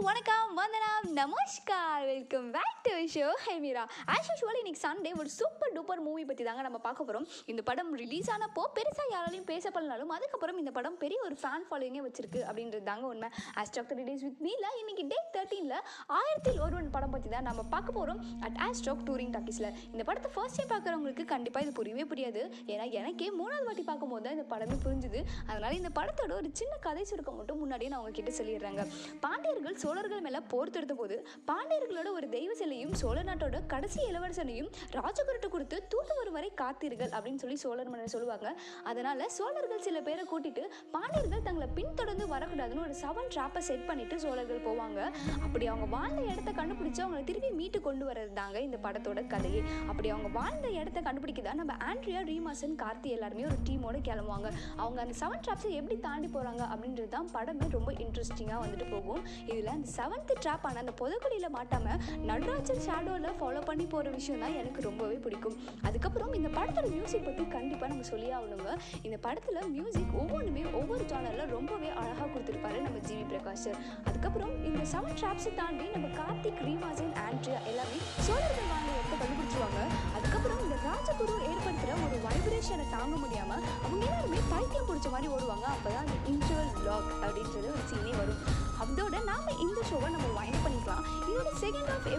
வணக்கம் வந்தனம் நமஸ்கார். Welcome back show hey Meera as usual இன்னைக்கு சண்டே ஒரு சூப்பர் டூப்பர் மூவி பற்றி தாங்க நம்ம பார்க்க போகிறோம் இந்த படம் ரிலீஸ் ஆனப்போ பெருசாக யாராலையும் பேசப்படனாலும் அதுக்கப்புறம் இந்த படம் பெரிய ஒரு ஃபேன் ஃபாலோயிங்கே வச்சிருக்கு அப்படின்றது தாங்க உண்மை ஆஸ் டாக்டர் டேஸ் வித் மீல இன்னைக்கு டே தேர்ட்டீனில் ஆயிரத்தில் ஒருவன் படம் பற்றி தான் நம்ம பார்க்க போகிறோம் அட் ஆஸ் டாக் டூரிங் டாக்கீஸில் இந்த படத்தை ஃபர்ஸ்ட் டைம் பார்க்குறவங்களுக்கு கண்டிப்பாக இது புரியவே புரியாது. ஏன்னா எனக்கே மூணாவது வாட்டி பார்க்கும்போது தான் இந்த படமே புரிஞ்சுது. அதனால் இந்த படத்தோட ஒரு சின்ன கதை சுருக்கம் மட்டும் முன்னாடியே நான் உங்ககிட்ட சொல்லிடுறாங்க. பாண்டியர்கள் சோழர்கள் மேலே போர் தொடுத்த போது பாண்டியர்களோட ஒரு தெய்வ சிலையும் சோழ நாட்டோட கடைசி இளவரசனையும் ராஜகுருட்டு கொடுத்து தூதுவர் வரை காத்தீர்கள் அப்படின்னு சொல்லி சோழர் மன்னர் சொல்லுவாங்க. அதனால சோழர்கள் சில பேரை கூட்டிட்டு பாண்டியர்கள் தங்களை பின்தொடர்ந்து வரக்கூடாதுன்னு ஒரு செவன் ட்ராப்பை செட் பண்ணிட்டு சோழர்கள் போவாங்க. அப்படி அவங்க வாழ்ந்த இடத்த கண்டுபிடிச்சு அவங்களை திரும்பி மீட்டு கொண்டு வர்றது தாங்க இந்த படத்தோட கதையே. அப்படி அவங்க வாழ்ந்த இடத்த கண்டுபிடிக்கதா நம்ம ஆண்ட்ரியா ரீமாசன் கார்த்தி எல்லாருமே ஒரு டீமோட கிளம்புவாங்க. அவங்க அந்த செவன் ட்ராப்ஸை எப்படி தாண்டி போகிறாங்க அப்படின்றது தான் படமே ரொம்ப இன்ட்ரெஸ்டிங்காக வந்துட்டு போகும். இதில் அந்த செவன்த் ட்ராப் ஆனால் அந்த புதக்குடியில் மாட்டாமல் நடராஜர் ஷேடோவில் ஃபாலோ பண்ணி போகிற விஷயம் தான் எனக்கு ரொம்பவே பிடிக்கும். அதுக்கப்புறம் இந்த படத்தோட மியூசிக் பற்றி கண்டிப்பாக நம்ம சொல்லி ஆகணுங்க. இந்த படத்தில் மியூசிக் ஒவ்வொன்றுமே ஒவ்வொரு ஜானரில் ரொம்பவே அழகாக கொடுத்துருப்பாரு நம்ம ஜிவி பிரகாஷ். அதுக்கப்புறம் இந்த செவன் ட்ராப்ஸை தாண்டி நம்ம கார்த்திக் ரீமாசன் ஆண்ட்ரியா எல்லாமே சோழர்கள் வாங்க இடத்த கண்டுபிடிச்சிருவாங்க. அதுக்கப்புறம் இந்த ராஜகுரு ஏற்படுத்துகிற ஒரு வைப்ரேஷனை தாங்க முடியாமல் அவங்க எல்லாருமே பைத்தியம் பிடிச்ச மாதிரி ஓடுவாங்க. அப்போ தான் அந்த இன்டர்வல் லாக் அப்படின்றது ஒரு சீனே வரும்.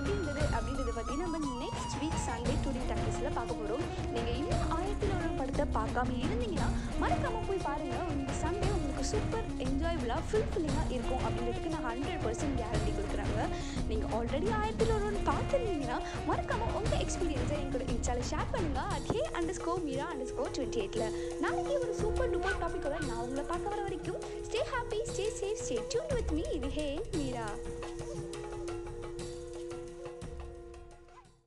செகண்ட் அப்படின்றத பற்றி நம்ம நெக்ஸ்ட் வீக் சண்டே டூரிங் டாக்கீஸில் பார்க்க போகிறோம் நீங்கள் இன்னும் ஆயிரத்தில் ஒரு படத்தை பார்க்காம இருந்தீங்கன்னா மறக்காமல் போய் பாருங்கள் இந்த சண்டே உங்களுக்கு சூப்பர் என்ஜாயபுளாக ஃபுல்ஃபில்லிங்காக இருக்கும். அப்படின்றதுக்கு நான் ஹண்ட்ரட் பர்சன்ட் கேரண்டி கொடுக்குறாங்க. நீங்கள் ஆல்ரெடி ஆயிரத்தில் ஒரு பார்த்துருந்தீங்கன்னா மறக்காமல் உங்கள் எக்ஸ்பீரியன்ஸை எங்களோட இன்ஸ்டாவில் ஷேர் பண்ணுங்கள் at hey underscore Meera underscore twenty எயிட்டில் நாளைக்கு ஒரு சூப்பர் டூப்பர் டாப்பிக்கோட நான் உங்களை பார்க்க வர வரைக்கும் stay happy stay safe stay tuned with me இது ஹே மீரா